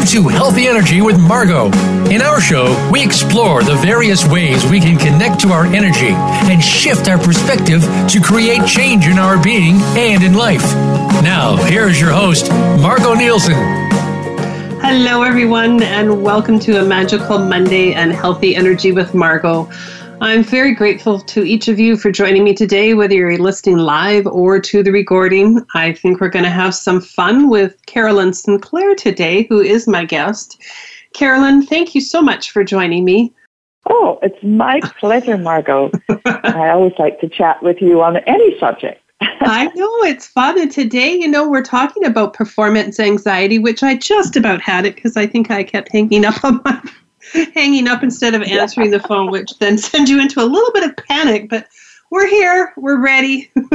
Welcome to Healthy Energy with Margot. In our show, we explore the various ways we can connect to our energy and shift our perspective to create change in our being and in life. Now, here is your host, Margot Nielsen. Hello, everyone, and welcome to a magical Monday and Healthy Energy with Margot. I'm very grateful to each of you for joining me today, whether you're listening live or to the recording. I think we're going to have some fun with Carolyn Sinclair today, who is my guest. Carolyn, thank you so much for joining me. Oh, it's my pleasure, Margot. I always like to chat with you on any subject. I know it's fun. And today, you know, we're talking about performance anxiety, which I just about had it because I think I kept hanging up on my hanging up instead of answering the phone, which then sends you into a little bit of panic. But we're here, we're ready.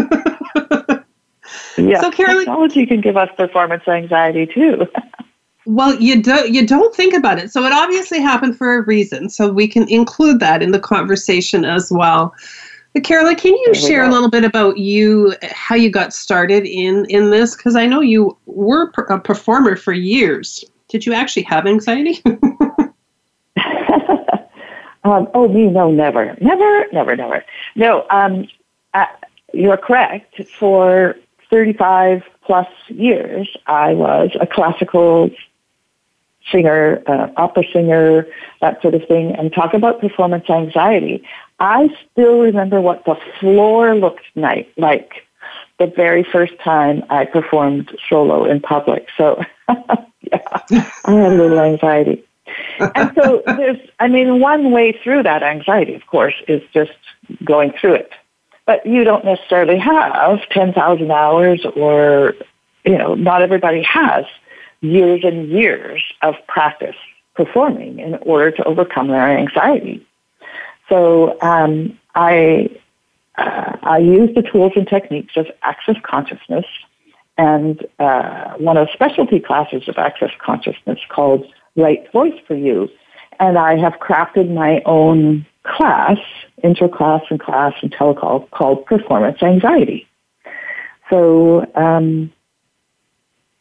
yeah, so Carolyn, technology can give us performance anxiety too. well, you don't you don't think about it. So it obviously happened for a reason. So we can include that in the conversation as well. But Carolyn, can you share a little bit about you, how you got started in in this? Because I know you were a performer for years. Did you actually have anxiety? Um, oh, me, no, never, never, never, never. No, um, uh, you're correct. For 35 plus years, I was a classical singer, uh, opera singer, that sort of thing, and talk about performance anxiety. I still remember what the floor looked like, like the very first time I performed solo in public. So, yeah, I had a little anxiety and so there's, I mean, one way through that anxiety, of course, is just going through it. But you don't necessarily have 10,000 hours or, you know, not everybody has years and years of practice performing in order to overcome their anxiety. So um, I, uh, I use the tools and techniques of access consciousness and uh, one of the specialty classes of access consciousness called right voice for you. And I have crafted my own class, interclass and class and telecall called Performance Anxiety. So, um,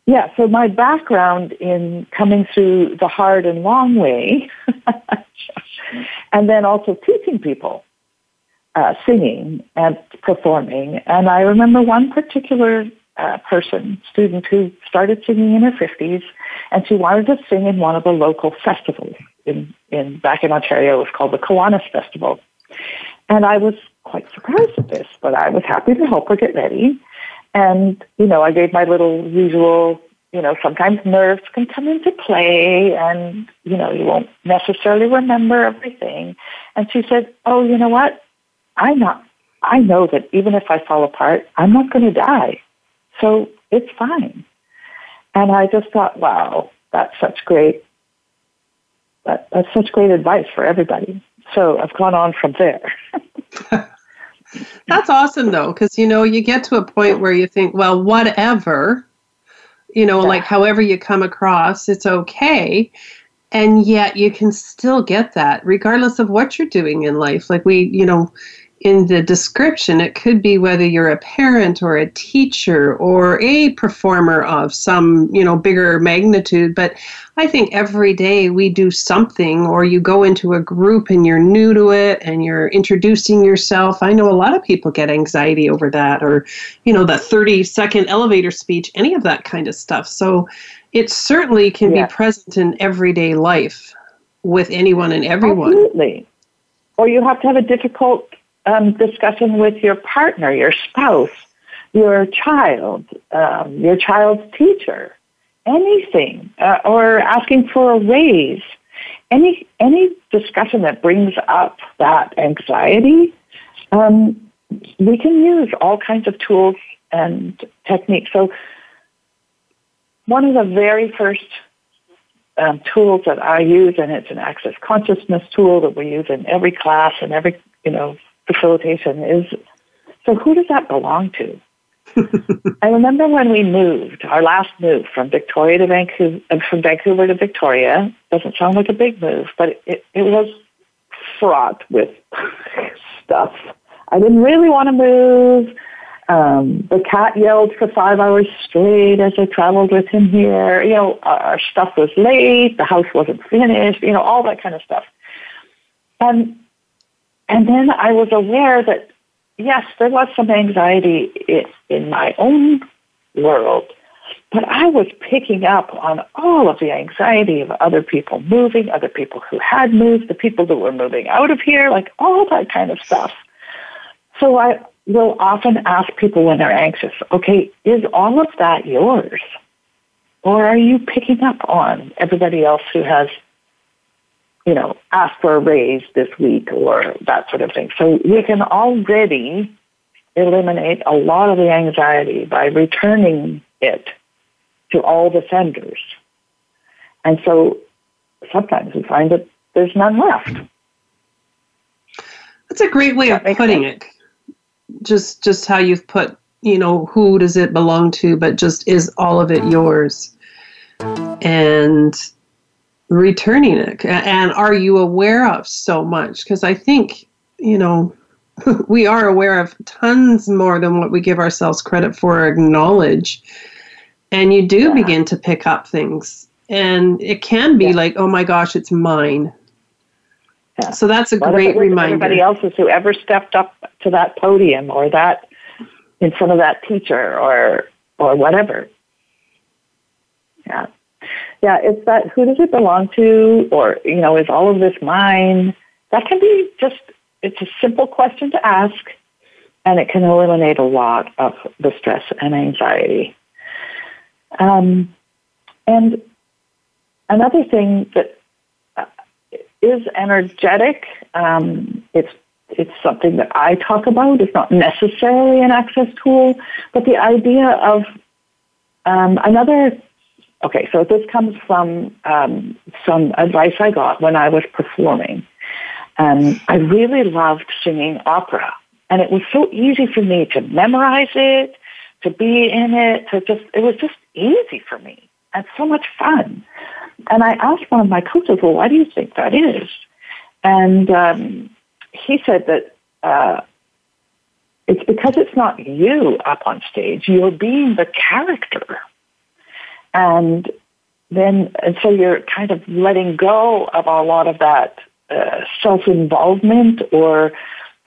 yeah, so my background in coming through the hard and long way, and then also teaching people uh, singing and performing. And I remember one particular uh, person, student who started singing in her 50s, and she wanted to sing in one of the local festivals in, in back in Ontario. It was called the Kiwanis Festival. And I was quite surprised at this, but I was happy to help her get ready. And, you know, I gave my little usual, you know, sometimes nerves can come into play and, you know, you won't necessarily remember everything. And she said, oh, you know what? I'm not, I know that even if I fall apart, I'm not going to die. So it's fine. And I just thought, wow, that's such great, that, that's such great advice for everybody. So I've gone on from there. that's awesome though, because you know, you get to a point where you think, well, whatever, you know, yeah. like however you come across, it's okay. And yet you can still get that regardless of what you're doing in life. Like we, you know, in the description, it could be whether you're a parent or a teacher or a performer of some, you know, bigger magnitude. But I think every day we do something, or you go into a group and you're new to it and you're introducing yourself. I know a lot of people get anxiety over that, or, you know, that 30 second elevator speech, any of that kind of stuff. So it certainly can yeah. be present in everyday life with anyone and everyone. Absolutely. Or you have to have a difficult um, discussion with your partner, your spouse, your child, um, your child's teacher, anything, uh, or asking for a raise. Any any discussion that brings up that anxiety, um, we can use all kinds of tools and techniques. So, one of the very first um, tools that I use, and it's an access consciousness tool that we use in every class and every you know facilitation is so who does that belong to? I remember when we moved, our last move from Victoria to Vancouver, uh, from Vancouver to Victoria. Doesn't sound like a big move, but it, it was fraught with stuff. I didn't really want to move. Um, the cat yelled for five hours straight as I traveled with him here. You know, our stuff was late, the house wasn't finished, you know, all that kind of stuff. And, and then I was aware that, yes, there was some anxiety in, in my own world, but I was picking up on all of the anxiety of other people moving, other people who had moved, the people that were moving out of here, like all that kind of stuff. So I will often ask people when they're anxious, okay, is all of that yours? Or are you picking up on everybody else who has, you know, ask for a raise this week or that sort of thing? So we can already eliminate a lot of the anxiety by returning it to all the senders. And so sometimes we find that there's none left. That's a great way that of putting sense. it just just how you've put you know who does it belong to but just is all of it mm-hmm. yours and returning it and are you aware of so much because i think you know we are aware of tons more than what we give ourselves credit for or acknowledge and you do yeah. begin to pick up things and it can be yeah. like oh my gosh it's mine yeah. So that's a what great reminder. Everybody else's who ever stepped up to that podium or that in front of that teacher or or whatever. Yeah. Yeah, it's that who does it belong to or you know, is all of this mine? That can be just it's a simple question to ask and it can eliminate a lot of the stress and anxiety. Um, and another thing that is energetic. Um, it's it's something that I talk about. It's not necessarily an access tool, but the idea of um, another. Okay, so this comes from um, some advice I got when I was performing. Um, I really loved singing opera, and it was so easy for me to memorize it, to be in it, to just it was just easy for me and so much fun. And I asked one of my coaches, well, why do you think that is? And um, he said that uh, it's because it's not you up on stage. You're being the character. And then, and so you're kind of letting go of a lot of that uh, self-involvement or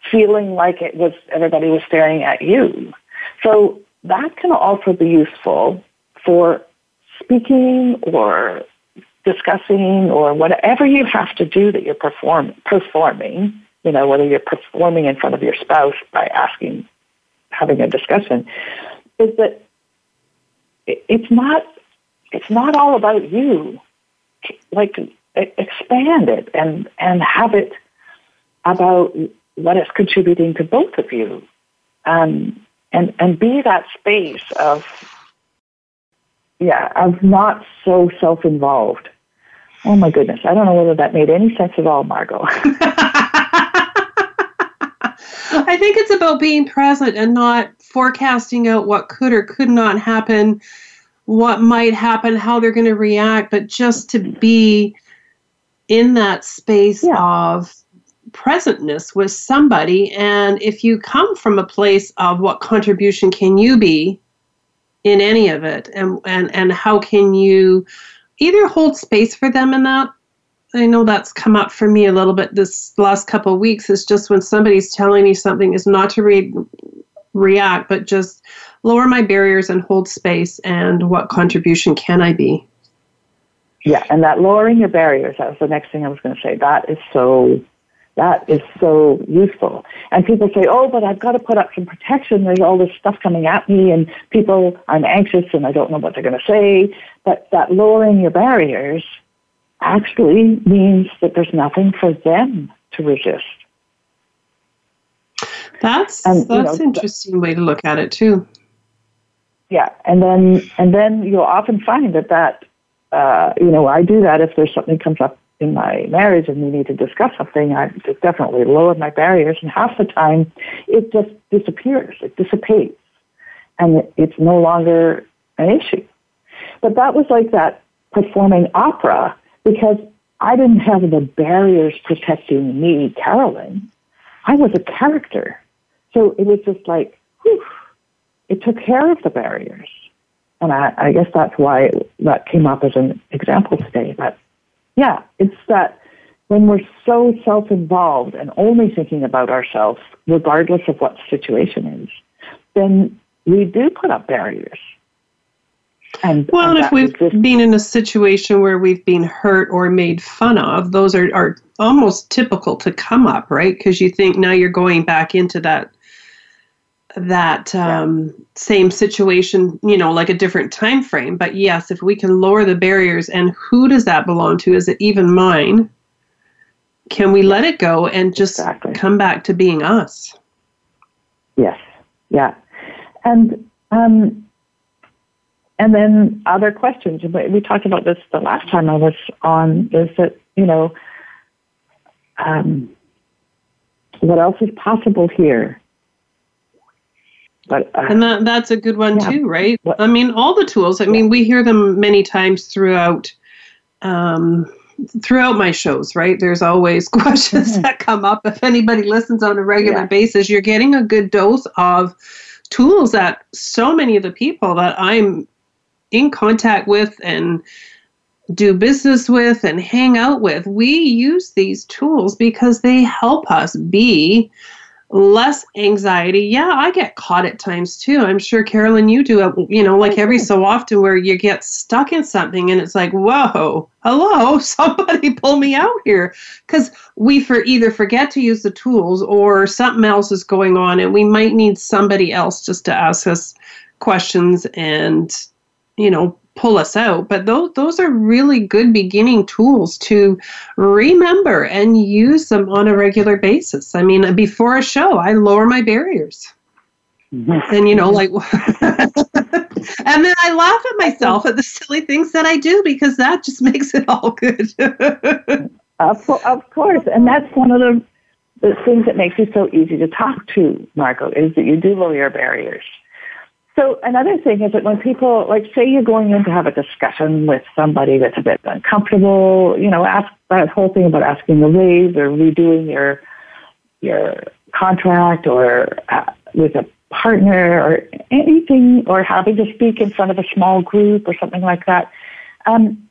feeling like it was everybody was staring at you. So that can also be useful for speaking or discussing or whatever you have to do that you're perform, performing, you know, whether you're performing in front of your spouse by asking, having a discussion, is that it's not, it's not all about you. Like, expand it and, and have it about what is contributing to both of you. Um, and, and be that space of, yeah, of not so self-involved. Oh my goodness. I don't know whether that made any sense at all, Margot. I think it's about being present and not forecasting out what could or could not happen, what might happen, how they're going to react, but just to be in that space yeah. of presentness with somebody. And if you come from a place of what contribution can you be in any of it, and, and, and how can you either hold space for them in that. I know that's come up for me a little bit this last couple of weeks. Is just when somebody's telling me something is not to re- react, but just lower my barriers and hold space. And what contribution can I be? Yeah, and that lowering your barriers, that was the next thing I was going to say. That is so that is so useful. And people say, oh, but I've got to put up some protection. There's all this stuff coming at me, and people, I'm anxious and I don't know what they're going to say. But that lowering your barriers actually means that there's nothing for them to resist. That's and, that's you know, interesting way to look at it too. Yeah, and then and then you'll often find that that uh, you know I do that if there's something comes up in my marriage and we need to discuss something, I definitely lowered my barriers. And half the time, it just disappears, it dissipates, and it's no longer an issue. But that was like that performing opera because I didn't have the barriers protecting me, Carolyn. I was a character. So it was just like, whew, it took care of the barriers. And I, I guess that's why that came up as an example today. But yeah, it's that when we're so self involved and only thinking about ourselves, regardless of what the situation is, then we do put up barriers. And, well, and if we've been in a situation where we've been hurt or made fun of, those are, are almost typical to come up, right? Because you think now you're going back into that that um, yeah. same situation, you know, like a different time frame. But yes, if we can lower the barriers, and who does that belong to? Is it even mine? Can we let it go and just exactly. come back to being us? Yes. Yeah. And um, and then other questions. We talked about this the last time I was on. Is that you know, um, what else is possible here? But, uh, and that that's a good one yeah. too, right? What? I mean, all the tools. I yeah. mean, we hear them many times throughout. Um, throughout my shows, right? There's always questions mm-hmm. that come up. If anybody listens on a regular yeah. basis, you're getting a good dose of tools that so many of the people that I'm in contact with and do business with and hang out with, we use these tools because they help us be less anxiety. Yeah, I get caught at times too. I'm sure Carolyn, you do it, you know, like every so often where you get stuck in something and it's like, whoa, hello, somebody pull me out here. Because we for either forget to use the tools or something else is going on and we might need somebody else just to ask us questions and, you know, pull us out. But those those are really good beginning tools to remember and use them on a regular basis. I mean, before a show, I lower my barriers. Mm-hmm. And you know, like, and then I laugh at myself at the silly things that I do because that just makes it all good. of, of course, and that's one of the the things that makes you so easy to talk to, Margot, is that you do lower your barriers. So another thing is that when people, like, say you're going in to have a discussion with somebody that's a bit uncomfortable, you know, ask that whole thing about asking a raise or redoing your your contract or uh, with a partner or anything, or having to speak in front of a small group or something like that. Um,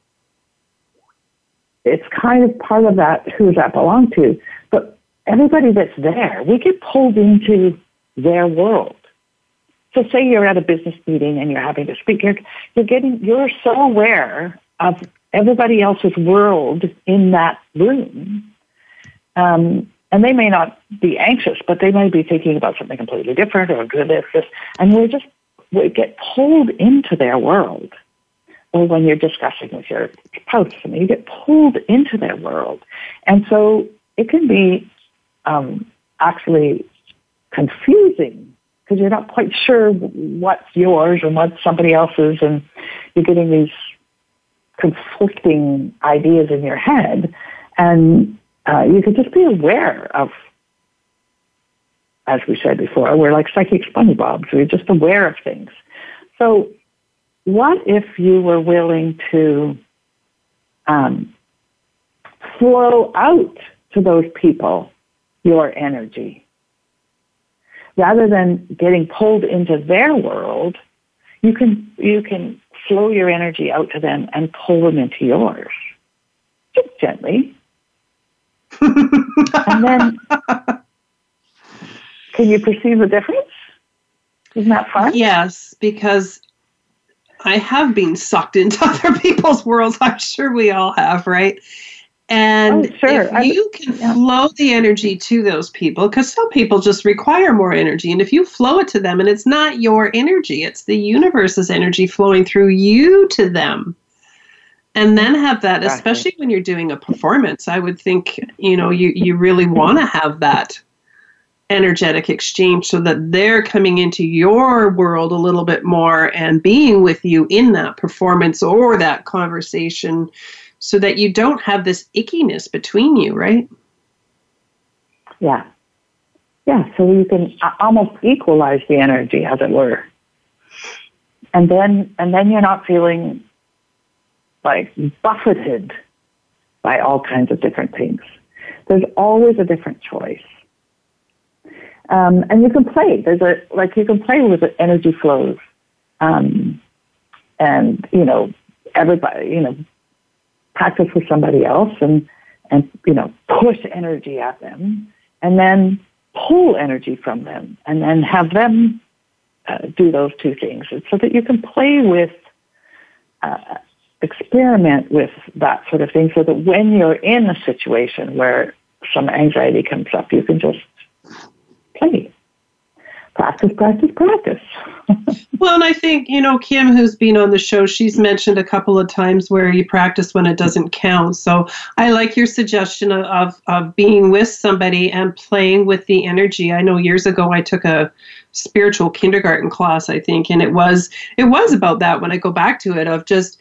it's kind of part of that. Who does that belong to? But everybody that's there, we get pulled into their world so say you're at a business meeting and you're having to speak, you're, you're getting, you're so aware of everybody else's world in that room. Um, and they may not be anxious, but they may be thinking about something completely different or this, this, and we're just, we get pulled into their world. Or when you're discussing with your spouse, and you get pulled into their world. And so it can be um, actually confusing because you're not quite sure what's yours and what's somebody else's, and you're getting these conflicting ideas in your head, and uh, you could just be aware of, as we said before, we're like psychic spongy bobs. We're just aware of things. So, what if you were willing to um, flow out to those people your energy? Rather than getting pulled into their world, you can you can flow your energy out to them and pull them into yours. Just gently. and then can you perceive the difference? Isn't that fun? Yes, because I have been sucked into other people's worlds. I'm sure we all have, right? And oh, sure. if you can yeah. flow the energy to those people, because some people just require more energy, and if you flow it to them, and it's not your energy, it's the universe's energy flowing through you to them, and then have that, exactly. especially when you're doing a performance, I would think you know you you really want to have that energetic exchange so that they're coming into your world a little bit more and being with you in that performance or that conversation so that you don't have this ickiness between you, right? Yeah. Yeah, so you can almost equalize the energy, as it were. And then, and then you're not feeling like buffeted by all kinds of different things. There's always a different choice. Um, and you can play. There's a like you can play with the energy flows, um, and you know everybody. You know, practice with somebody else, and and you know push energy at them, and then pull energy from them, and then have them uh, do those two things, so that you can play with. Uh, experiment with that sort of thing so that when you're in a situation where some anxiety comes up, you can just play. Practice, practice, practice. well, and I think, you know, Kim, who's been on the show, she's mentioned a couple of times where you practice when it doesn't count. So I like your suggestion of, of, being with somebody and playing with the energy. I know years ago I took a spiritual kindergarten class, I think, and it was it was about that when I go back to it of just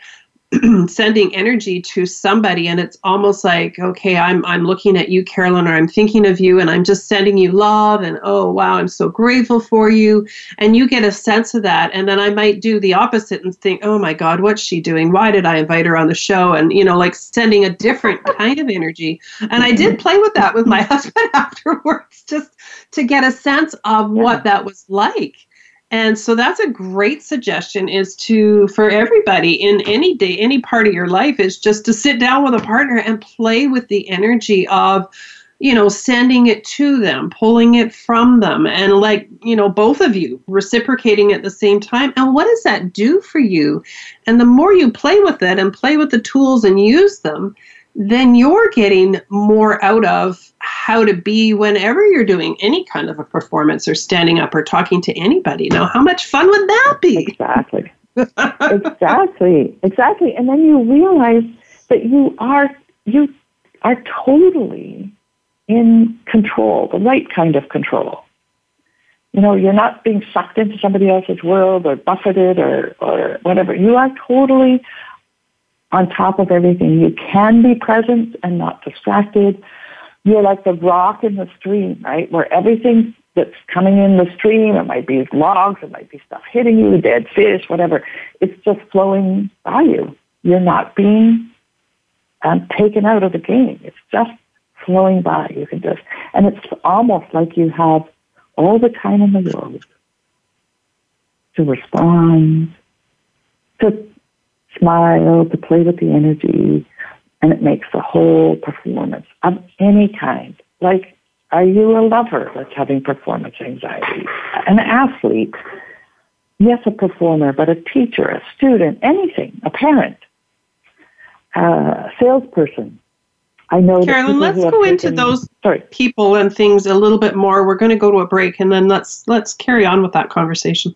sending energy to somebody and it's almost like okay i'm i'm looking at you carolyn or i'm thinking of you and i'm just sending you love and oh wow i'm so grateful for you. And you get a sense of that and then i might do the opposite and think oh my god what's she doing? Why did i invite her on the show? And you know like sending a different kind of energy. And i did mm-hmm. play with that with my husband afterwards just to get a sense of what that was like and so that's a great suggestion is to for everybody in any day any part of your life is just to sit down with a partner and play with the energy of you know sending it to them pulling it from them and like you know both of you reciprocating at the same time. And what does that do for you? And the more you play with it and play with the tools and use them then you're getting more out of how to be whenever you're doing any kind of a performance or standing up or talking to anybody. Now, how much fun would that be? Exactly. exactly. Exactly. And then you realize that you are you are totally in control, the right kind of control. You know, you're not being sucked into somebody else's world or buffeted or, or whatever. You are totally on top of everything. You can be present and not distracted. You're like the rock in the stream, right? Where everything that's coming in the stream, it might be logs, it might be stuff hitting you, dead fish, whatever. It's just flowing by you. You're not being um, taken out of the game. It's just flowing by. You can just, and it's almost like you have all the time in the world to respond, to smile, to play with the energy, and it makes the whole performance of any kind. Like, are you a lover that's having performance anxiety? An athlete? Yes, a performer, but a teacher, a student, anything, a parent, a salesperson. I know. Carolyn, let's go taken, into those sorry. people and things a little bit more. We're going to go to a break, and then let's let's carry on with that conversation.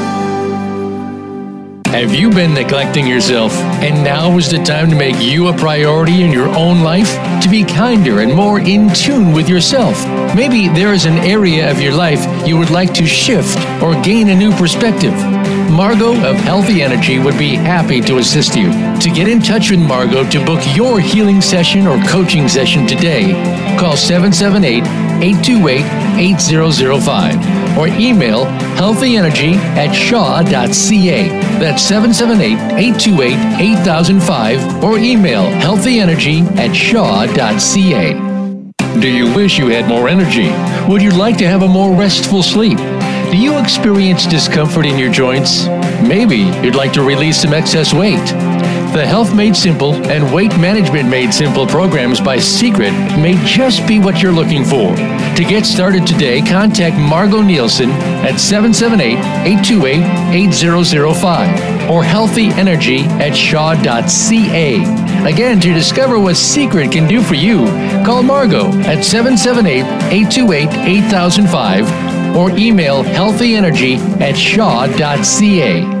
Have you been neglecting yourself and now is the time to make you a priority in your own life? To be kinder and more in tune with yourself? Maybe there is an area of your life you would like to shift or gain a new perspective. Margot of Healthy Energy would be happy to assist you. To get in touch with Margot to book your healing session or coaching session today, call 778 828 8005 or email healthyenergy at shaw.ca. That's 778 828 8005 or email healthyenergy at shaw.ca. Do you wish you had more energy? Would you like to have a more restful sleep? Do you experience discomfort in your joints? Maybe you'd like to release some excess weight. The Health Made Simple and Weight Management Made Simple programs by Secret may just be what you're looking for. To get started today, contact Margot Nielsen at 778 828 8005 or healthyenergy at shaw.ca. Again, to discover what Secret can do for you, call Margot at 778 828 8005 or email healthyenergy at shaw.ca.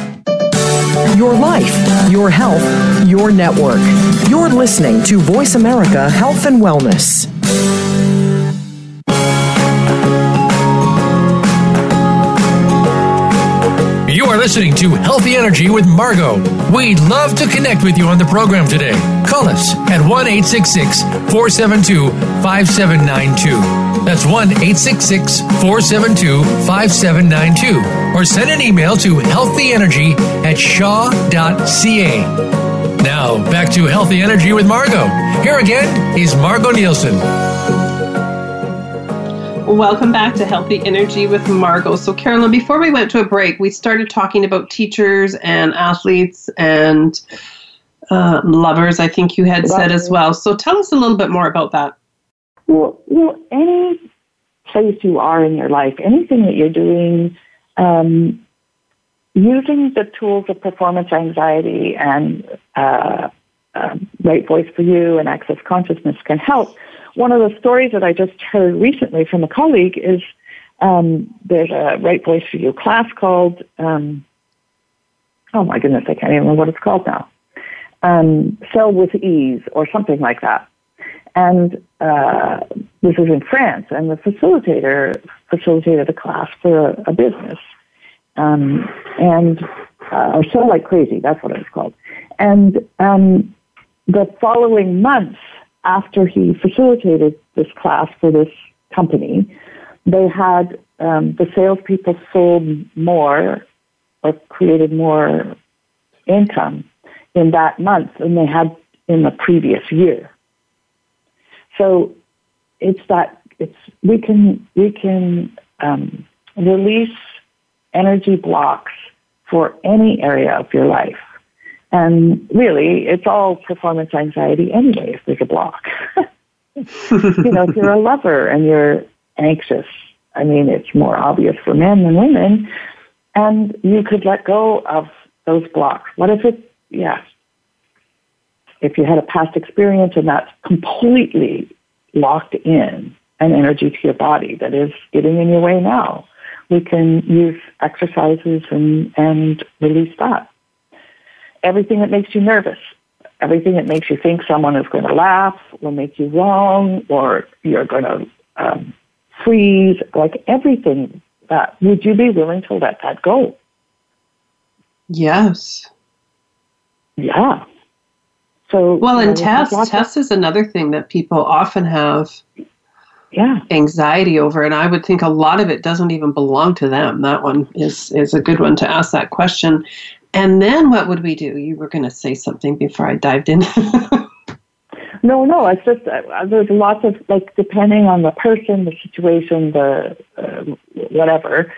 Your life, your health, your network. You're listening to Voice America Health and Wellness. You are listening to Healthy Energy with Margot. We'd love to connect with you on the program today. Call us at 1 472 5792. That's 1 472 5792. Or send an email to healthyenergy at shaw.ca. Now, back to Healthy Energy with Margot. Here again is Margot Nielsen. Welcome back to Healthy Energy with Margot. So, Carolyn, before we went to a break, we started talking about teachers and athletes and uh, lovers, I think you had said as well. So, tell us a little bit more about that. Well, well, any place you are in your life, anything that you're doing, um, using the tools of performance anxiety and uh, uh, right voice for you and access consciousness can help one of the stories that I just heard recently from a colleague is um, there's a Right Voice for You class called, um, oh my goodness, I can't even remember what it's called now. Um, Sell with Ease or something like that. And uh, this is in France, and the facilitator facilitated a class for a, a business. Um, and uh, or sell like crazy, that's what it was called. And um, the following month, after he facilitated this class for this company, they had um, the salespeople sold more or created more income in that month than they had in the previous year. So it's that it's we can we can um, release energy blocks for any area of your life. And really, it's all performance anxiety anyway if there's a block. you know, if you're a lover and you're anxious, I mean, it's more obvious for men than women, and you could let go of those blocks. What if it, yeah, if you had a past experience and that's completely locked in an energy to your body that is getting in your way now, we can use exercises and, and release that everything that makes you nervous, everything that makes you think someone is going to laugh or make you wrong or you're going to um, freeze, like everything that, would you be willing to let that go? Yes. Yeah. So well, and Tess, Tess is another thing that people often have yeah. anxiety over, and I would think a lot of it doesn't even belong to them. That one is is a good one to ask that question. And then what would we do? You were going to say something before I dived in. no, no, it's just uh, there's lots of like depending on the person, the situation, the uh, whatever.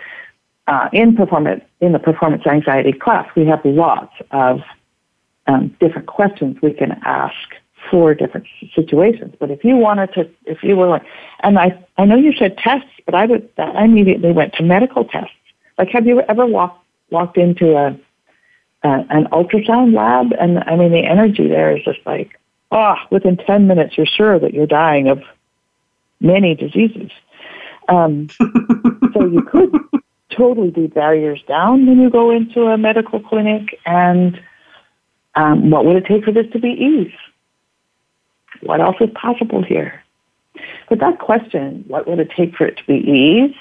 Uh, in performance in the performance anxiety class, we have lots of um, different questions we can ask for different situations. But if you wanted to, if you were like, and I, I know you said tests, but I would, I immediately went to medical tests. Like, have you ever walked walked into a uh, an ultrasound lab, and I mean the energy there is just like, oh, within ten minutes you're sure that you're dying of many diseases. Um, so you could totally do barriers down when you go into a medical clinic, and um, what would it take for this to be ease? What else is possible here? But that question, what would it take for it to be ease?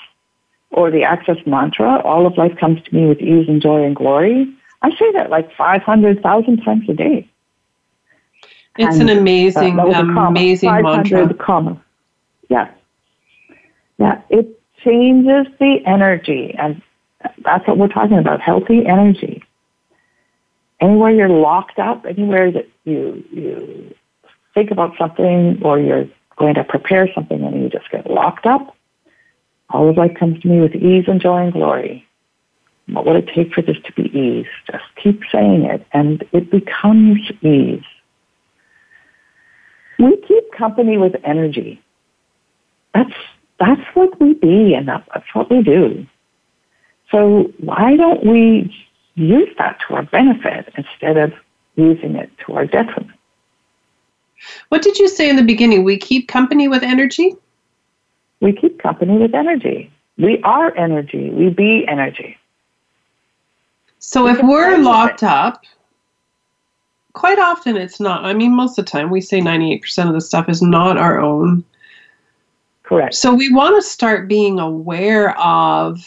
Or the access mantra, all of life comes to me with ease and joy and glory I say that like 500,000 times a day. It's and, an amazing, uh, amazing 500 mantra. Comma. Yeah. Yeah. It changes the energy. And that's what we're talking about healthy energy. Anywhere you're locked up, anywhere that you, you think about something or you're going to prepare something and you just get locked up, all of life comes to me with ease and joy and glory. What would it take for this to be ease? Just keep saying it, and it becomes ease. We keep company with energy. That's that's what we be and that's what we do. So why don't we use that to our benefit instead of using it to our detriment? What did you say in the beginning? We keep company with energy? We keep company with energy. We are energy. We be energy. So if we're locked up, quite often it's not. I mean, most of the time we say 98% of the stuff is not our own. Correct. So we want to start being aware of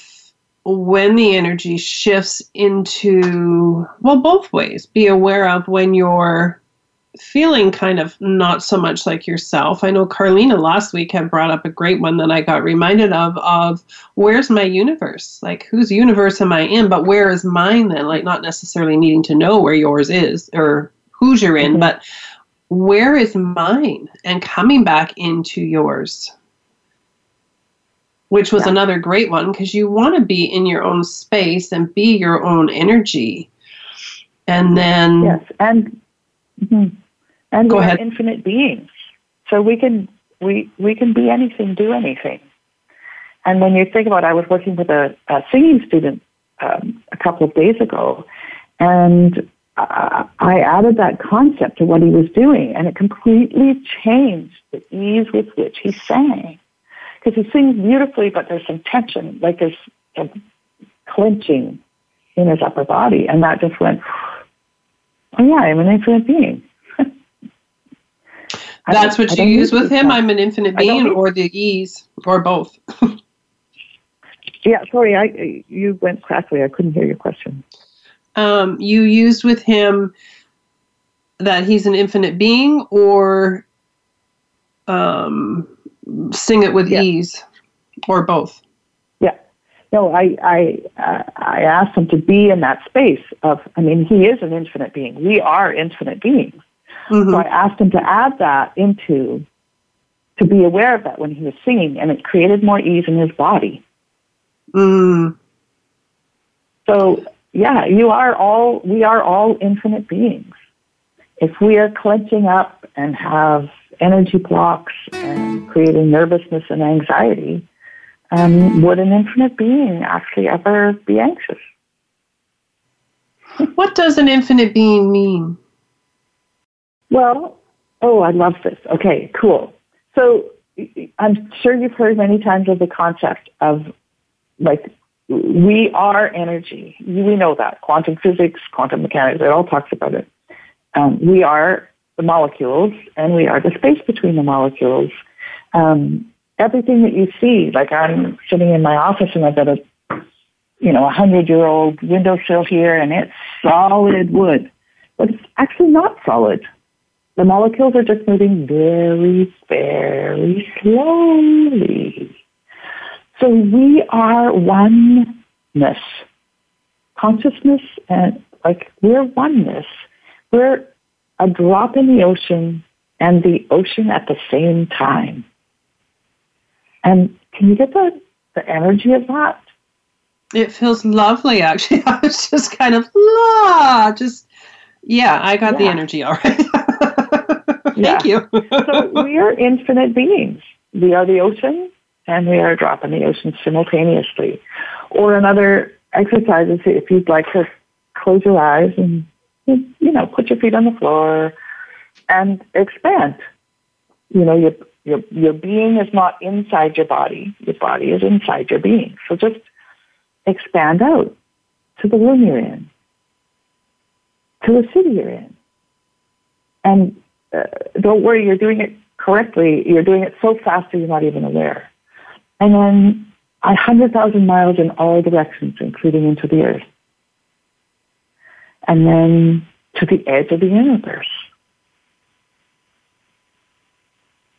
when the energy shifts into, well, both ways. Be aware of when you're feeling kind of not so much like yourself. I know Carlina last week had brought up a great one that I got reminded of of where's my universe? Like whose universe am I in, but where is mine then? Like not necessarily needing to know where yours is or whose you're in, mm-hmm. but where is mine and coming back into yours. Which was yeah. another great one because you want to be in your own space and be your own energy. And then Yes, and mm-hmm and Go we ahead. are infinite beings. So we can we we can be anything, do anything. And when you think about, it, I was working with a, a singing student um, a couple of days ago, and I, I added that concept to what he was doing, and it completely changed the ease with which he sang. Because he sings beautifully, but there's some tension, like there's a clenching in his upper body, and that just went, oh yeah, I'm an infinite being. That's what you use with him. I'm an infinite being, or the ease, or both. yeah, sorry, I you went crackly. I couldn't hear your question. Um, you used with him that he's an infinite being, or um, sing it with yeah. ease, or both. Yeah, no, I I uh, I asked him to be in that space of. I mean, he is an infinite being. We are infinite beings. Mm-hmm. So I asked him to add that into, to be aware of that when he was singing, and it created more ease in his body. Mm. So, yeah, you are all, we are all infinite beings. If we are clenching up and have energy blocks and creating nervousness and anxiety, um, would an infinite being actually ever be anxious? What does an infinite being mean? Well, oh, I love this. Okay, cool. So I'm sure you've heard many times of the concept of like we are energy. We know that quantum physics, quantum mechanics, it all talks about it. Um, we are the molecules, and we are the space between the molecules. Um, everything that you see, like I'm sitting in my office and I've got a, you know, a hundred year old windowsill here, and it's solid wood, but it's actually not solid. The molecules are just moving very, very slowly. So we are oneness. Consciousness and like we're oneness. We're a drop in the ocean and the ocean at the same time. And can you get the, the energy of that? It feels lovely, actually. I was just kind of, la, just, yeah, I got yeah. the energy all right. Thank you. so we are infinite beings. We are the ocean and we are a drop in the ocean simultaneously. Or another exercise is if you'd like to close your eyes and you know put your feet on the floor and expand. You know your your your being is not inside your body. Your body is inside your being. So just expand out to the room you're in, to the city you're in, and uh, don't worry, you're doing it correctly. You're doing it so fast that you're not even aware. And then a 100,000 miles in all directions, including into the earth. And then to the edge of the universe.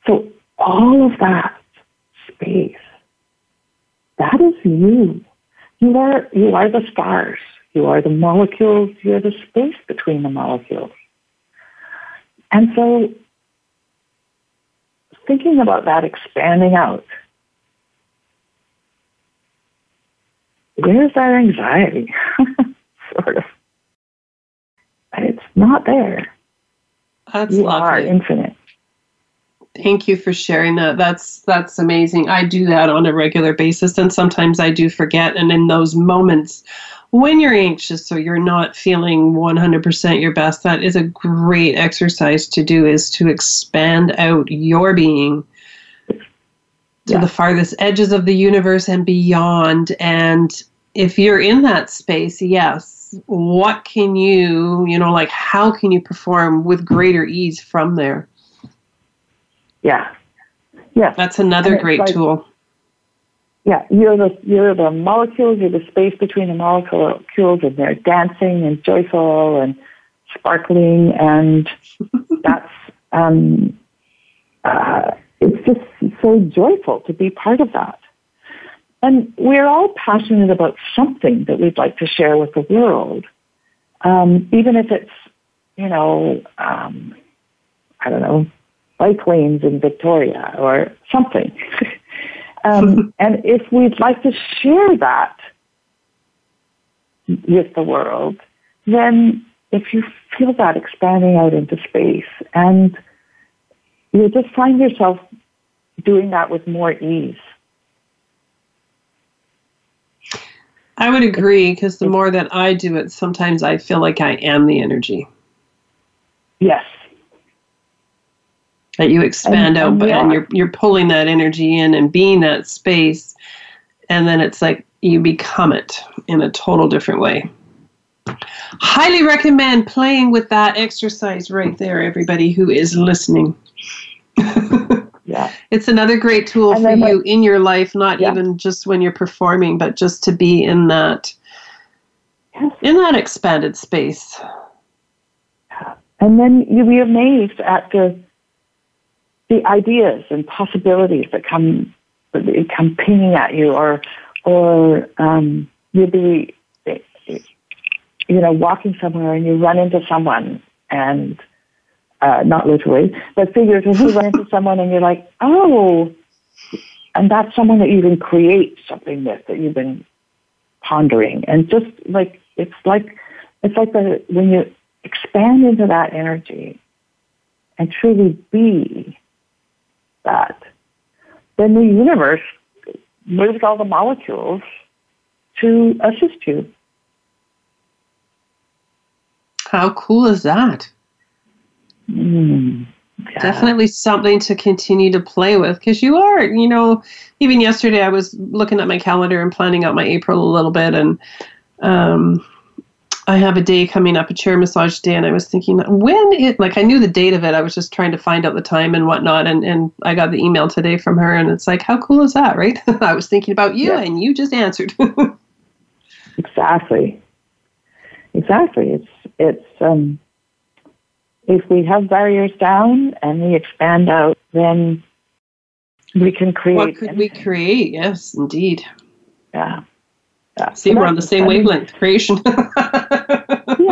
So all of that space, that is you. You are, you are the stars. You are the molecules. You are the space between the molecules. And so thinking about that expanding out, where's that anxiety? sort of. It's not there. That's you lovely. are infinite. Thank you for sharing that. That's that's amazing. I do that on a regular basis and sometimes I do forget and in those moments when you're anxious or you're not feeling 100% your best, that is a great exercise to do is to expand out your being to yeah. the farthest edges of the universe and beyond and if you're in that space, yes, what can you, you know, like how can you perform with greater ease from there? Yeah. Yeah. That's another great like, tool. Yeah, you're the you're the molecules, you're the space between the molecules and they're dancing and joyful and sparkling and that's um uh, it's just so joyful to be part of that. And we're all passionate about something that we'd like to share with the world, um, even if it's, you know, um, I don't know, bike lanes in Victoria or something. um, and if we'd like to share that with the world, then if you feel that expanding out into space and you just find yourself doing that with more ease. I would agree because the more that I do it, sometimes I feel like I am the energy. Yes, that you expand and, out but, and you're you're pulling that energy in and being that space and then it's like you become it in a total different way. Highly recommend playing with that exercise right there everybody who is listening. Yeah. It's another great tool and for you in your life not yeah. even just when you're performing but just to be in that yes. in that expanded space. And then you'll be amazed at the the ideas and possibilities that come that come pinging at you, or or um, you'll be you know walking somewhere and you run into someone and uh, not literally, but figuratively run into someone and you're like, oh, and that's someone that you can create something with that you've been pondering, and just like it's like it's like the when you expand into that energy and truly be that, then the universe moves all the molecules to assist you. How cool is that? Mm, yeah. Definitely something to continue to play with because you are, you know, even yesterday I was looking at my calendar and planning out my April a little bit and um, I have a day coming up, a chair massage day, and I was thinking when it like I knew the date of it. I was just trying to find out the time and whatnot, and and I got the email today from her, and it's like, how cool is that, right? I was thinking about you, yeah. and you just answered. exactly, exactly. It's it's um, if we have barriers down and we expand out, then we can create. What could anything. we create? Yes, indeed. Yeah. Yeah. See, we're on the same wavelength. Creation.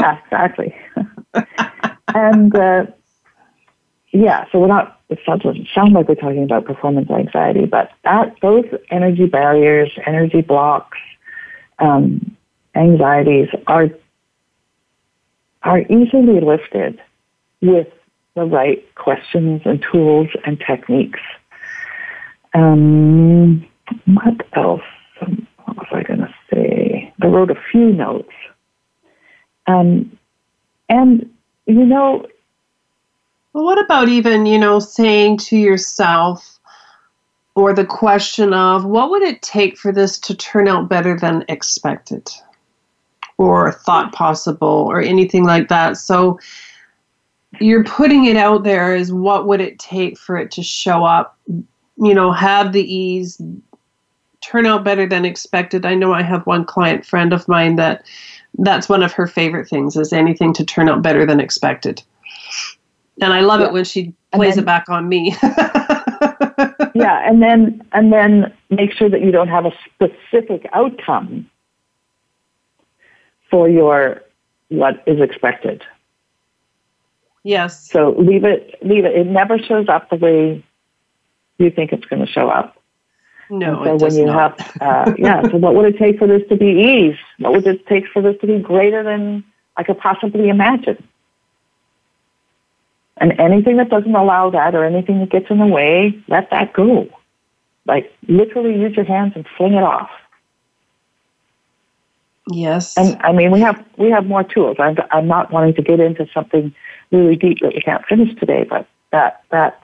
yeah, exactly. and uh, yeah, so we're not. It doesn't sound like we're talking about performance anxiety, but that those energy barriers, energy blocks, um, anxieties are are easily lifted with the right questions and tools and techniques. Um, what else? What was I going to say? I wrote a few notes. Um, and, you know. Well, what about even, you know, saying to yourself, or the question of what would it take for this to turn out better than expected or thought possible or anything like that so you're putting it out there is what would it take for it to show up you know have the ease turn out better than expected. I know I have one client friend of mine that that's one of her favorite things is anything to turn out better than expected. And I love yeah. it when she plays then, it back on me. yeah, and then and then make sure that you don't have a specific outcome for your what is expected. Yes. So leave it leave it. It never shows up the way you think it's going to show up. No, so when you not. have, uh, yeah. So what would it take for this to be ease? What would it take for this to be greater than I could possibly imagine? And anything that doesn't allow that or anything that gets in the way, let that go. Like literally use your hands and fling it off. Yes. And I mean, we have we have more tools. I'm I'm not wanting to get into something really deep that we can't finish today, but that that.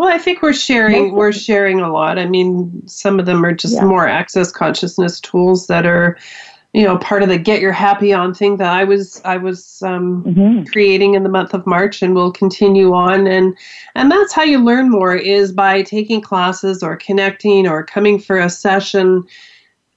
Well, I think we're sharing we're sharing a lot. I mean, some of them are just yeah. more access consciousness tools that are, you know, part of the get your happy on thing that I was I was um, mm-hmm. creating in the month of March, and will continue on. And and that's how you learn more is by taking classes or connecting or coming for a session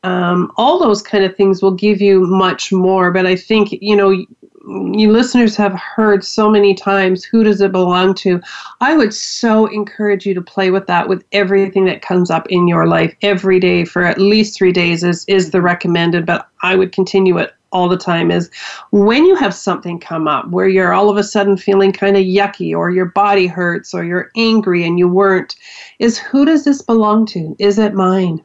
um, all those kind of things will give you much more. But I think, you know, you listeners have heard so many times who does it belong to? I would so encourage you to play with that with everything that comes up in your life every day for at least three days is is the recommended but i would continue it all the time is when you have something come up where you're all of a sudden feeling kind of yucky or your body hurts or you're angry and you weren't is who does this belong to? Is it mine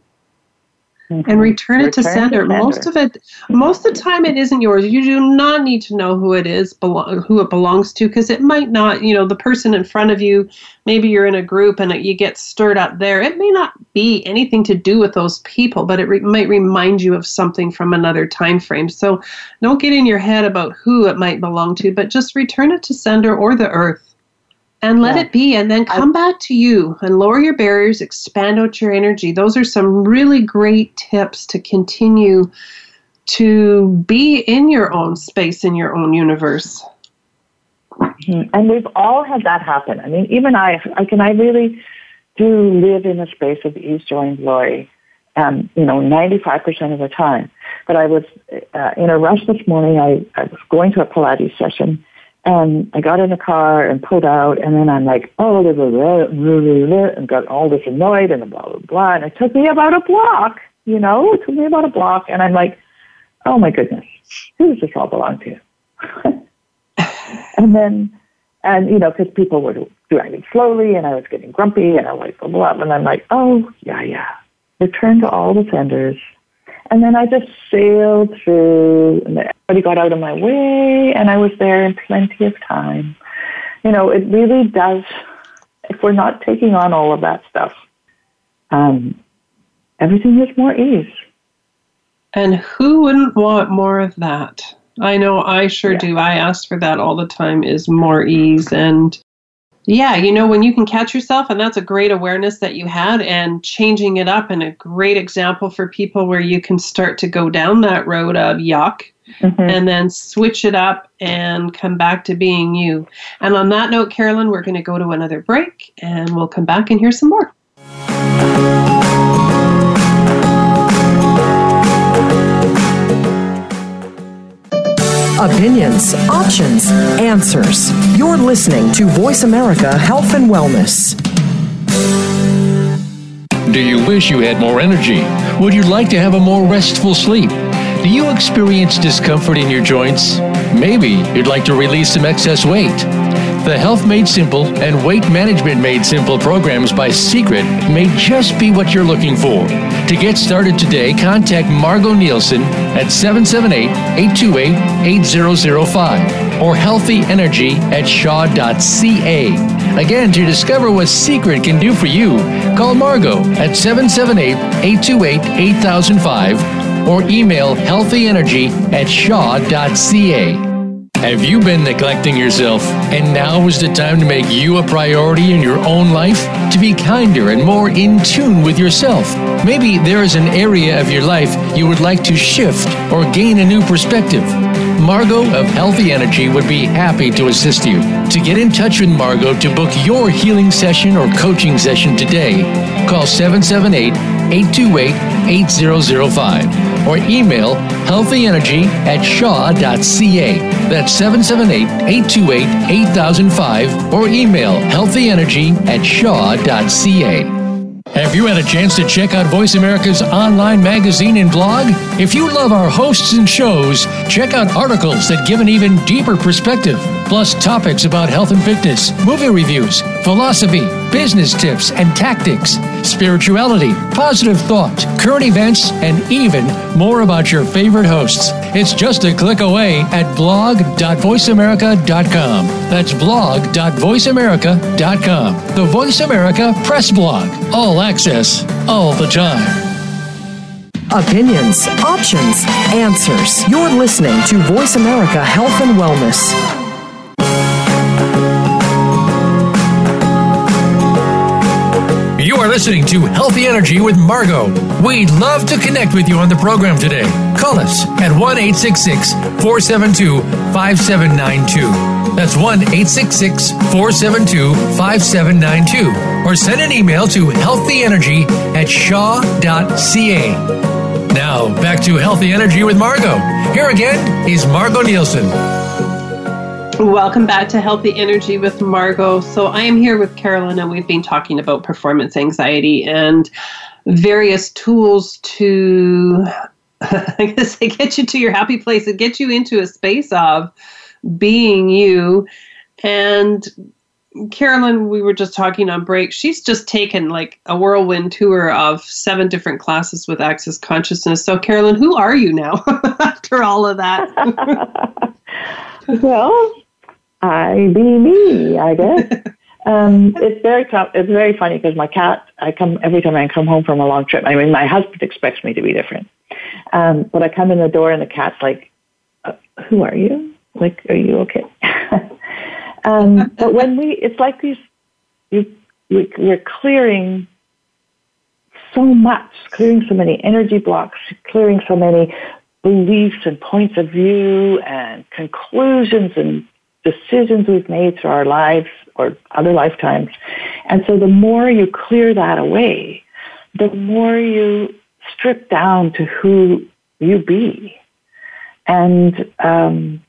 Mm-hmm. and return it to, sender. to, sender. Most of it, most of the time, it isn't yours. You do not need to know who it is, belo- who it belongs to, because it might not. You know, the person in front of you. Maybe you're in a group and you get stirred up there. It may not be anything to do with those people, but it re- might remind you of something from another time frame. So, don't get in your head about who it might belong to, but just return it to sender or the earth and let yeah. it be and then come back to you and lower your barriers expand out your energy. Those are some really great tips to continue to be in your own space in your own universe. Mm-hmm. and we've all had that happen. I mean even i i can i really do live in a space of ease joy and glory um, you know 95% of the time. But i was uh, in a rush this morning. I, I was going to a pilates session and I got in the car and pulled out, and then I'm like, oh, blah, blah, blah, blah, blah, and got all this annoyed and blah, blah, blah. And it took me about a block, you know, it took me about a block. And I'm like, oh my goodness, who does this all belong to? and then, and, you know, because people were driving slowly and I was getting grumpy and I'm like, blah, blah, and I'm like, oh, yeah, yeah. Return to all the senders and then I just sailed through, and everybody got out of my way, and I was there in plenty of time. You know, it really does, if we're not taking on all of that stuff, um, everything is more ease. And who wouldn't want more of that? I know I sure yeah. do. I ask for that all the time is more ease and yeah, you know, when you can catch yourself, and that's a great awareness that you had, and changing it up, and a great example for people where you can start to go down that road of yuck mm-hmm. and then switch it up and come back to being you. And on that note, Carolyn, we're going to go to another break and we'll come back and hear some more. Opinions, options, answers. You're listening to Voice America Health and Wellness. Do you wish you had more energy? Would you like to have a more restful sleep? Do you experience discomfort in your joints? Maybe you'd like to release some excess weight. The Health Made Simple and Weight Management Made Simple programs by Secret may just be what you're looking for. To get started today, contact Margot Nielsen at 778 828 8005 or healthyenergy at shaw.ca. Again, to discover what Secret can do for you, call Margot at 778 828 8005 or email healthyenergy at shaw.ca. Have you been neglecting yourself and now is the time to make you a priority in your own life? To be kinder and more in tune with yourself? Maybe there is an area of your life you would like to shift or gain a new perspective. Margot of Healthy Energy would be happy to assist you. To get in touch with Margot to book your healing session or coaching session today, call 778 828 8005 or email healthyenergy at shaw.ca. That's 778 828 8005 or email healthyenergy at shaw.ca. Have you had a chance to check out Voice America's online magazine and blog? If you love our hosts and shows, check out articles that give an even deeper perspective plus topics about health and fitness, movie reviews, philosophy, business tips and tactics, spirituality, positive thought, current events, and even more about your favorite hosts. It's just a click away at blog.voiceamerica.com. That's blog.voiceamerica.com. The Voice America Press Blog. All access, all the time. Opinions, options, answers. You're listening to Voice America Health and Wellness. Are listening to Healthy Energy with Margot. We'd love to connect with you on the program today. Call us at 1 472 5792. That's 1 472 5792. Or send an email to healthyenergy at shaw.ca. Now, back to Healthy Energy with Margot. Here again is Margot Nielsen. Welcome back to Healthy Energy with Margot. So I am here with Carolyn, and we've been talking about performance anxiety and various tools to, I guess, get you to your happy place and get you into a space of being you. And Carolyn, we were just talking on break. She's just taken like a whirlwind tour of seven different classes with Access Consciousness. So, Carolyn, who are you now after all of that? well, I be me, I guess. um, it's very it's very funny because my cat. I come every time I come home from a long trip. I mean, my husband expects me to be different, um, but I come in the door and the cat's like, uh, "Who are you? Like, are you okay?" um, but when we, it's like these, you, we, we're clearing so much, clearing so many energy blocks, clearing so many beliefs and points of view and conclusions and decisions we've made through our lives or other lifetimes. And so the more you clear that away, the more you strip down to who you be. And um,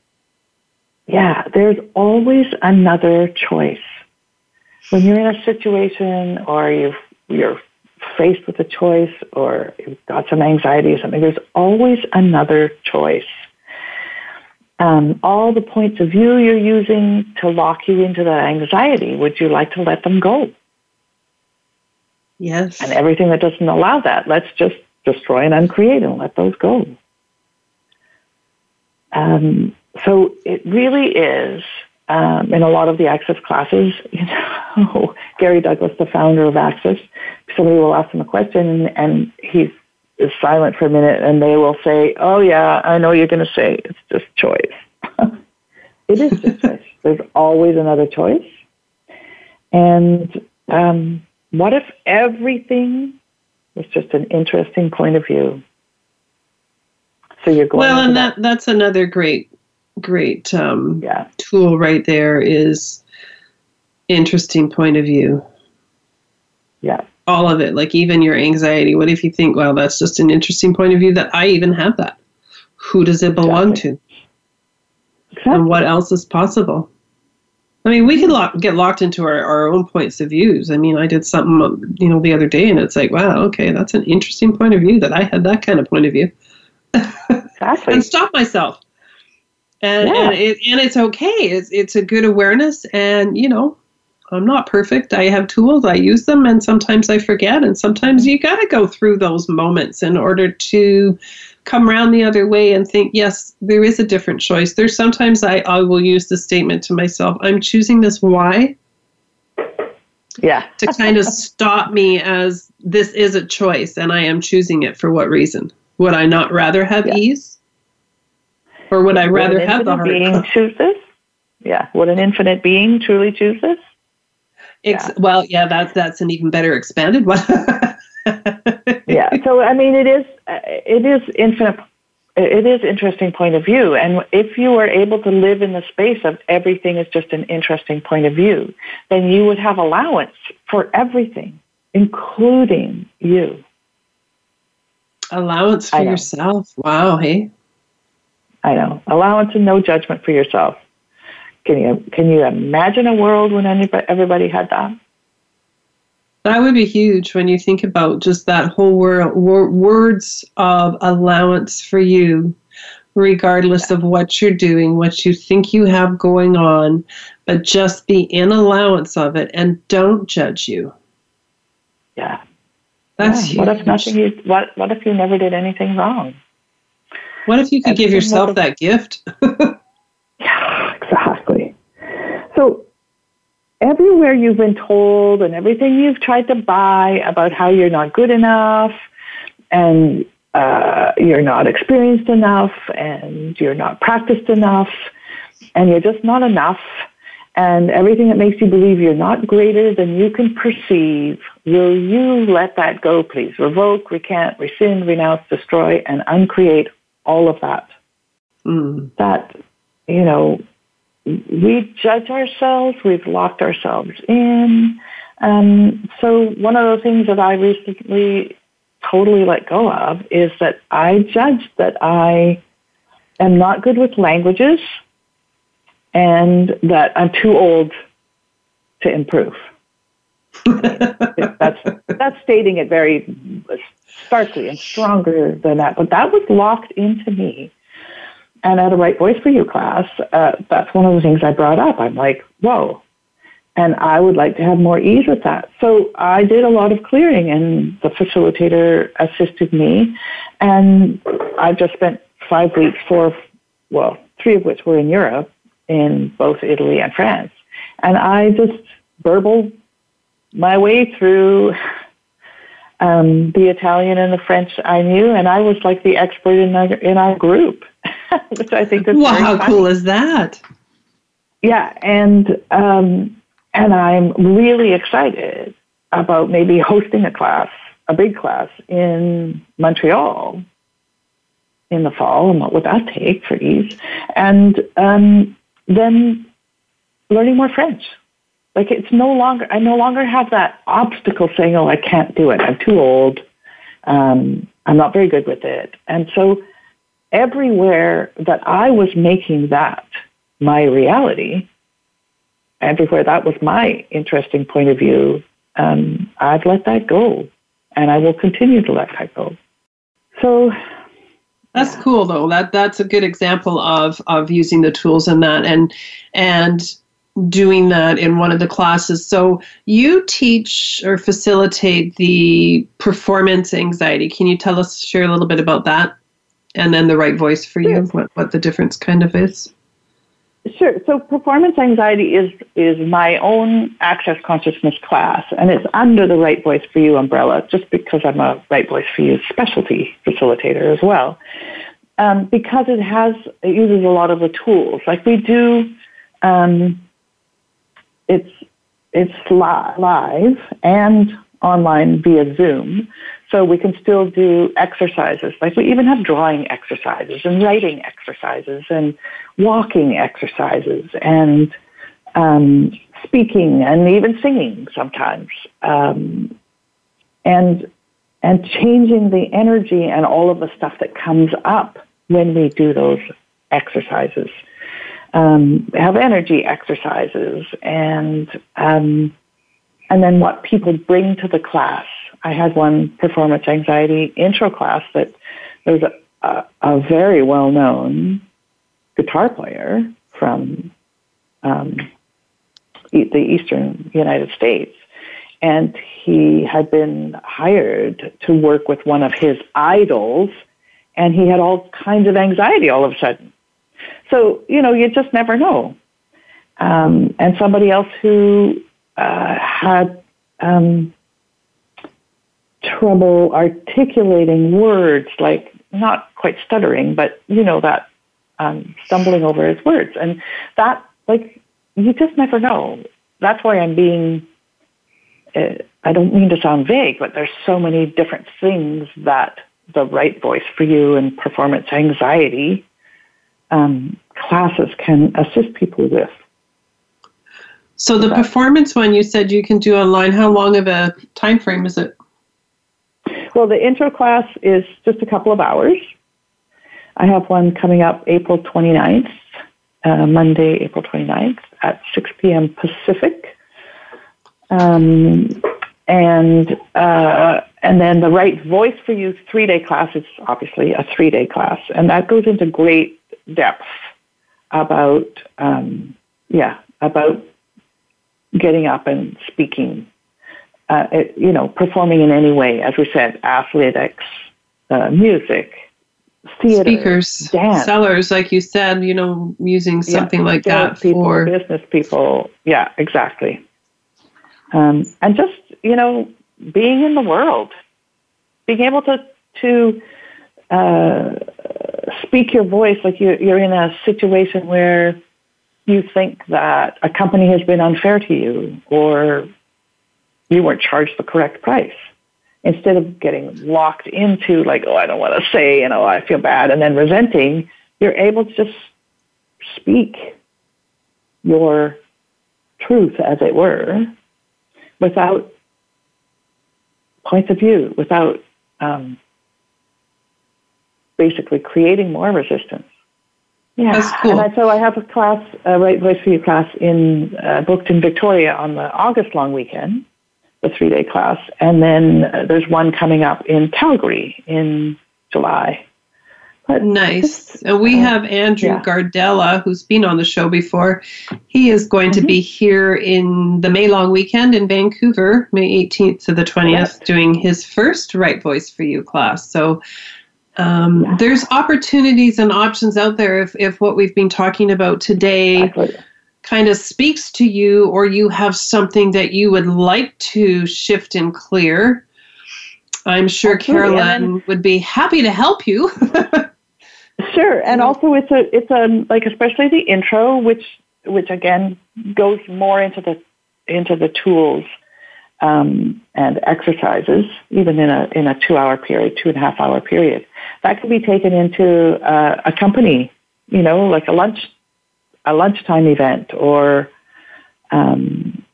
yeah, there's always another choice. When you're in a situation or you you're faced with a choice or you've got some anxiety or something, there's always another choice um, all the points of view you're using to lock you into that anxiety, would you like to let them go? Yes. And everything that doesn't allow that, let's just destroy and uncreate and let those go. Um, so it really is, um, in a lot of the Access classes, you know, Gary Douglas, the founder of Access, somebody will ask him a question and, and he's is silent for a minute and they will say, Oh, yeah, I know you're going to say it's just choice. it is just choice. There's always another choice. And um, what if everything was just an interesting point of view? So you're going. Well, and that, that that's another great, great um, yeah. tool right there is interesting point of view. Yeah all of it, like even your anxiety. What if you think, well, that's just an interesting point of view that I even have that? Who does it belong exactly. to? Exactly. And what else is possible? I mean, we can lock, get locked into our, our own points of views. I mean, I did something, you know, the other day, and it's like, wow, okay, that's an interesting point of view that I had that kind of point of view. Exactly. and stop myself. And, yeah. and, it, and it's okay. It's, it's a good awareness. And, you know, I'm not perfect. I have tools, I use them, and sometimes I forget. And sometimes you got to go through those moments in order to come around the other way and think, yes, there is a different choice. There's sometimes I, I will use the statement to myself, I'm choosing this why. Yeah. to kind of stop me as this is a choice and I am choosing it for what reason? Would I not rather have yeah. ease? Or would I rather have the hard being chooses? Yeah. Would an infinite being truly choose this? Ex- yeah. Well, yeah, that's that's an even better expanded one. yeah. So I mean, it is it is infinite. It is interesting point of view, and if you were able to live in the space of everything is just an interesting point of view, then you would have allowance for everything, including you. Allowance for yourself. Wow. Hey. I know. Allowance and no judgment for yourself. Can you can you imagine a world when anybody, everybody had that? That would be huge when you think about just that whole world, words of allowance for you regardless of what you're doing, what you think you have going on, but just be in allowance of it and don't judge you. Yeah. That's yeah. What if nothing you what what if you never did anything wrong? What if you could give yourself that gift? yeah, exactly. So everywhere you've been told and everything you've tried to buy about how you're not good enough and uh, you're not experienced enough and you're not practiced enough and you're just not enough and everything that makes you believe you're not greater than you can perceive, will you let that go, please? Revoke, recant, rescind, renounce, destroy, and uncreate all of that. Mm. That, you know, we judge ourselves, we've locked ourselves in. Um, so one of the things that I recently totally let go of is that I judge that I am not good with languages and that I'm too old to improve. that's that's stating it very starkly and stronger than that. But that was locked into me. And at a Right Voice for You class, uh, that's one of the things I brought up. I'm like, whoa. And I would like to have more ease with that. So I did a lot of clearing, and the facilitator assisted me. And I've just spent five weeks, four, well, three of which were in Europe, in both Italy and France. And I just burbled my way through um, the Italian and the French I knew, and I was like the expert in our, in our group, which I think is wow. How cool is that? Yeah, and um, and I'm really excited about maybe hosting a class, a big class in Montreal in the fall, and what would that take for ease? And um, then learning more French. Like it's no longer, I no longer have that obstacle saying, oh, I can't do it. I'm too old. Um, I'm not very good with it. And so everywhere that I was making that my reality, everywhere that was my interesting point of view, um, I've let that go. And I will continue to let that go. So that's yeah. cool though. That that's a good example of of using the tools in that and and doing that in one of the classes. So you teach or facilitate the performance anxiety. Can you tell us share a little bit about that? And then the right voice for you, what, what the difference kind of is? Sure. So performance anxiety is is my own access consciousness class, and it's under the Right Voice for You umbrella, just because I'm a Right Voice for You specialty facilitator as well. Um, because it has it uses a lot of the tools. Like we do, um, it's it's li- live and online via Zoom. So we can still do exercises. Like we even have drawing exercises and writing exercises and walking exercises and um, speaking and even singing sometimes. Um, and and changing the energy and all of the stuff that comes up when we do those exercises. Um, have energy exercises and um, and then what people bring to the class I had one performance anxiety intro class that there was a, a, a very well known guitar player from um, the eastern United States. And he had been hired to work with one of his idols, and he had all kinds of anxiety all of a sudden. So, you know, you just never know. Um, and somebody else who uh, had um, trouble articulating words, like not quite stuttering, but you know that um, stumbling over his words, and that like you just never know. That's why I'm being. Uh, I don't mean to sound vague, but there's so many different things that the right voice for you and performance anxiety um, classes can assist people with. So the performance one you said you can do online. How long of a time frame is it? Well, the intro class is just a couple of hours. I have one coming up April 29th, uh, Monday, April 29th at 6 p.m. Pacific. Um, and uh, and then the right voice for you three day class is obviously a three day class, and that goes into great depth about um, yeah about getting up and speaking, uh, it, you know, performing in any way, as we said, athletics, uh, music, theater, speakers, dance. sellers, like you said, you know, using something yeah, like that people, for business people. Yeah, exactly. Um, and just you know, being in the world, being able to to uh, speak your voice, like you're, you're in a situation where you think that a company has been unfair to you or you weren't charged the correct price. Instead of getting locked into like, oh, I don't want to say, you know, I feel bad, and then resenting, you're able to just speak your truth, as it were, without points of view, without um, basically creating more resistance. Yeah, That's cool. And I, so I have a class, a Right Voice for You class, in uh, booked in Victoria on the August long weekend, the three day class, and then uh, there's one coming up in Calgary in July. But Nice. And we uh, have Andrew yeah. Gardella, who's been on the show before. He is going Mm-hmm. to be here in the May long weekend in Vancouver, May 18th to the 20th, Correct. doing his first Right Voice for You class. So um, Yeah. there's opportunities and options out there if, if what we've been talking about today Exactly. Kind of speaks to you or you have something that you would like to shift and clear. I'm sure Absolutely. Carolyn would be happy to help you. Sure, and also it's a it's a like especially the intro, which which again goes more into the into the tools um, and exercises, even in a in a two hour period, two and a half hour period. That could be taken into uh, a company, you know, like a lunch a lunchtime event, or um,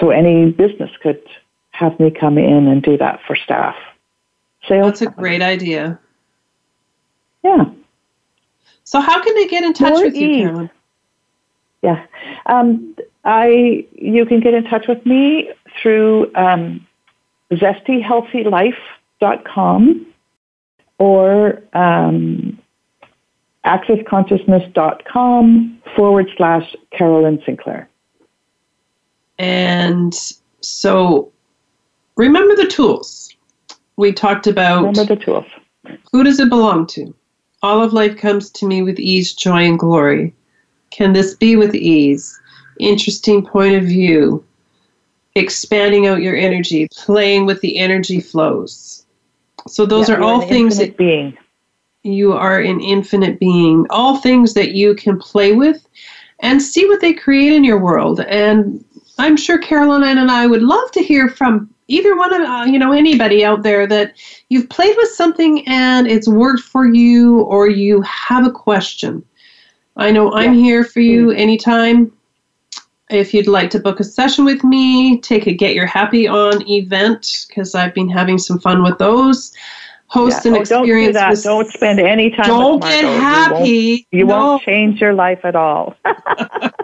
so any business could have me come in and do that for staff. Sales. That's a great idea. Yeah. So, how can they get in touch More with you, ease. Carolyn? Yeah. Um, I you can get in touch with me through um, zestyhealthylife.com or um, accessconsciousness.com forward slash Carolyn Sinclair. And so, remember the tools. We talked about Remember the tools. who does it belong to? All of life comes to me with ease, joy, and glory. Can this be with ease? Interesting point of view. Expanding out your energy, playing with the energy flows. So, those Yeah, are all things that being. You are an infinite being. All things that you can play with and see what they create in your world. And I'm sure Carolyn and I would love to hear from either one of uh, you know anybody out there that you've played with something and it's worked for you or you have a question. I know I'm here for you anytime. If you'd like to book a session with me, take a Get Your Happy On event because I've been having some fun with those. Host Yeah. an Oh, don't do experience that. with Don't spend any time don't with get Margot. You won't- happy. You No. won't change your life at all.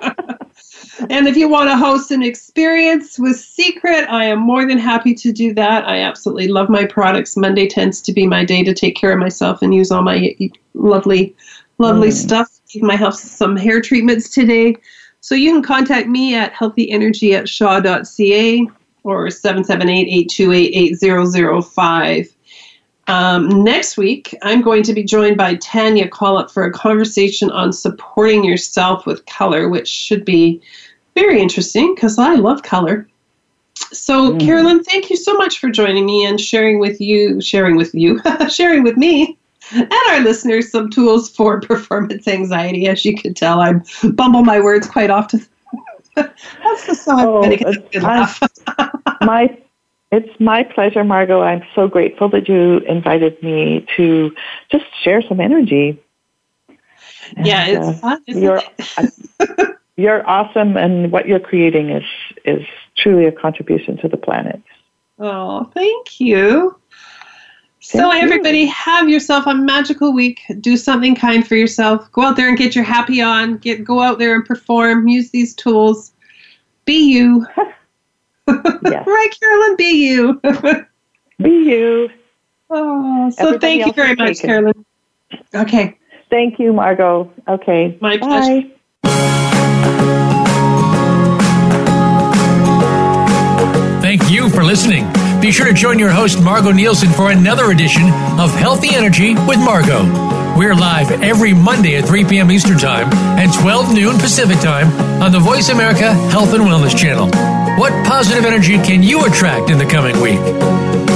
And if you want to host an experience with Secret, I am more than happy to do that. I absolutely love my products. Monday tends to be my day to take care of myself and use all my lovely, lovely Mm. stuff. Give myself some hair treatments today. So you can contact me at healthyenergy at shaw.ca or 778-828-8005. Um, next week, I'm going to be joined by Tanya Collett for a conversation on supporting yourself with color, which should be very interesting because I love color. So, Mm. Carolyn, thank you so much for joining me and sharing with you, sharing with you, sharing with me and our listeners some tools for performance anxiety. As you can tell, I bumble my words quite often. That's the song. Oh, I'm gonna get a good laugh. my it's my pleasure, Margot. I'm so grateful that you invited me to just share some energy. yeah, And, it's uh, fun. You're it? you're awesome, and what you're creating is is truly a contribution to the planet. Oh, thank you. So, you. everybody, have yourself a magical week. Do something kind for yourself. Go out there and get your happy on. Get go out there and perform. Use these tools. Be you. Yes. right, Carolyn, be you. Be you. oh, so Everybody thank you very much, taken. Carolyn. Okay. Thank you, Margot. Okay. My Bye. pleasure. Thank you for listening. Be sure to join your host, Margot Nielsen, for another edition of Healthy Energy with Margot. We're live every Monday at 3 p.m. Eastern Time and 12 noon Pacific Time on the Voice America Health and Wellness Channel. What positive energy can you attract in the coming week?